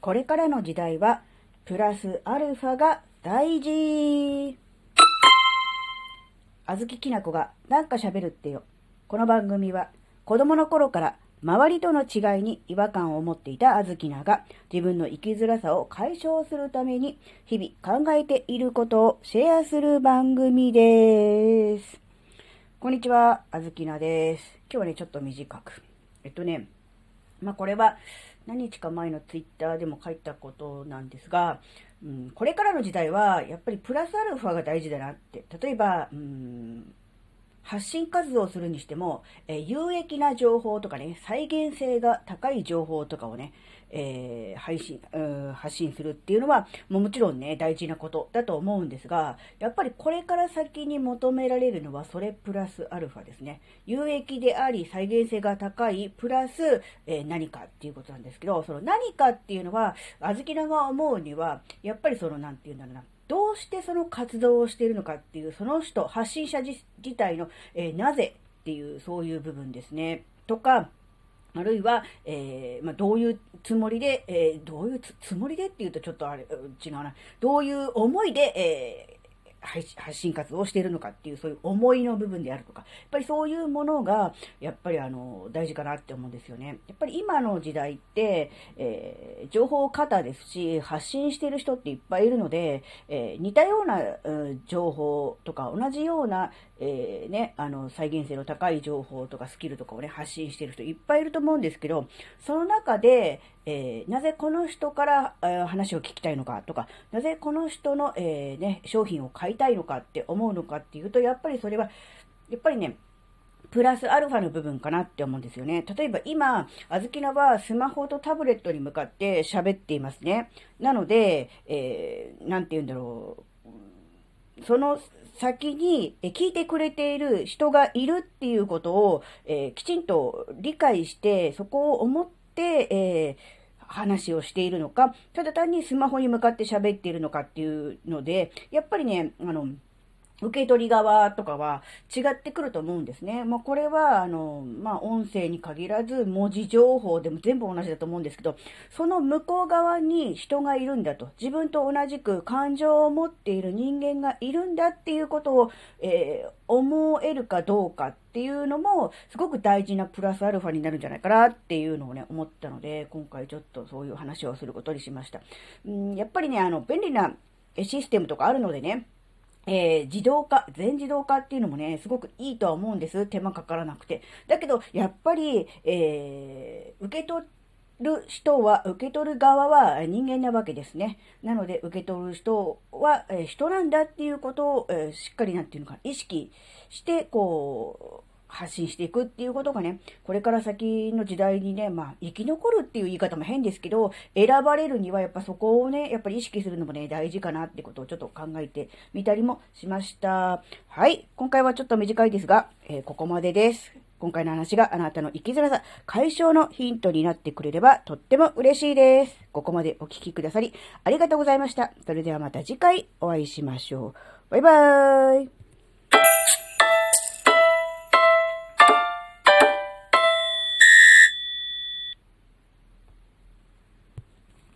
これからの時代は、プラスアルファが大事。あずききなこがなんか喋るってよ。この番組は子供の頃から周りとの違いに違和感を持っていたあずきなが自分の生きづらさを解消するために日々考えていることをシェアする番組です。こんにちは、あずきなです。今日はね、ちょっと短く。えっとね、まあ、これは何日か前のツイッターでも書いたことなんですが、うん、これからの時代はやっぱりプラスアルファが大事だなって。例えば、うん、発信活動をするにしても、えー、有益な情報とかね、再現性が高い情報とかをね、えー、配信、発信するっていうのは、もうもちろんね、大事なことだと思うんですが、やっぱりこれから先に求められるのは、それプラスアルファですね。有益であり、再現性が高い、プラス、えー、何かっていうことなんですけど、その何かっていうのは、あずきなが思うには、やっぱりその、なんていうんだろうな、どうしてその活動をしているのかっていう、その人、発信者自体の、えー、なぜっていう、そういう部分ですね。とか、あるいは、えー、まあ、どういうつもりで、えー、どういうつもりでっていうとちょっとあれ、違うな。どういう思いで、え発信活動をしているのかっていう、そういう思いの部分であるとか、やっぱりそういうものが、やっぱりあの、大事かなって思うんですよね。やっぱり今の時代って、えー、情報過多ですし、発信している人っていっぱいいるので、えー、似たような、うん、情報とか、同じような、えー、ね、あの、再現性の高い情報とかスキルとかをね、発信している人いっぱいいると思うんですけど、その中で、えー、なぜこの人から、えー、話を聞きたいのかとか、なぜこの人の、えー、ね、商品を買いたいのかって思うのかっていうと、やっぱりそれは、やっぱりね、プラスアルファの部分かなって思うんですよね。例えば今、あずきなはスマホとタブレットに向かって喋っていますね。なので、えー、なんて言うんだろう。その先に聞いてくれている人がいるっていうことを、えー、きちんと理解して、そこを思って、えー話をしているのか、ただ単にスマホに向かって喋っているのかっていうので、やっぱりね、あの、受け取り側とかは違ってくると思うんですね。まあ、これは、あの、まあ、音声に限らず、文字情報でも全部同じだと思うんですけど、その向こう側に人がいるんだと。自分と同じく感情を持っている人間がいるんだっていうことを、えー、思えるかどうかっていうのも、すごく大事なプラスアルファになるんじゃないかなっていうのをね、思ったので、今回ちょっとそういう話をすることにしました。うん、やっぱりね、あの、便利なシステムとかあるのでね、えー、自動化、全自動化っていうのもね、すごくいいとは思うんです。手間かからなくて。だけど、やっぱり、えー、受け取る人は、受け取る側は人間なわけですね。なので、受け取る人は、えー、人なんだっていうことを、えー、しっかりなんていうのか、意識して、こう、発信していくっていうことがね、これから先の時代にね、まあ、生き残るっていう言い方も変ですけど、選ばれるにはやっぱそこをね、やっぱり意識するのもね、大事かなってことをちょっと考えてみたりもしました。はい。今回はちょっと短いですが、えー、ここまでです。今回の話があなたの生きづらさ解消のヒントになってくれればとっても嬉しいです。ここまでお聴きくださりありがとうございました。それではまた次回お会いしましょう。バイバーイ。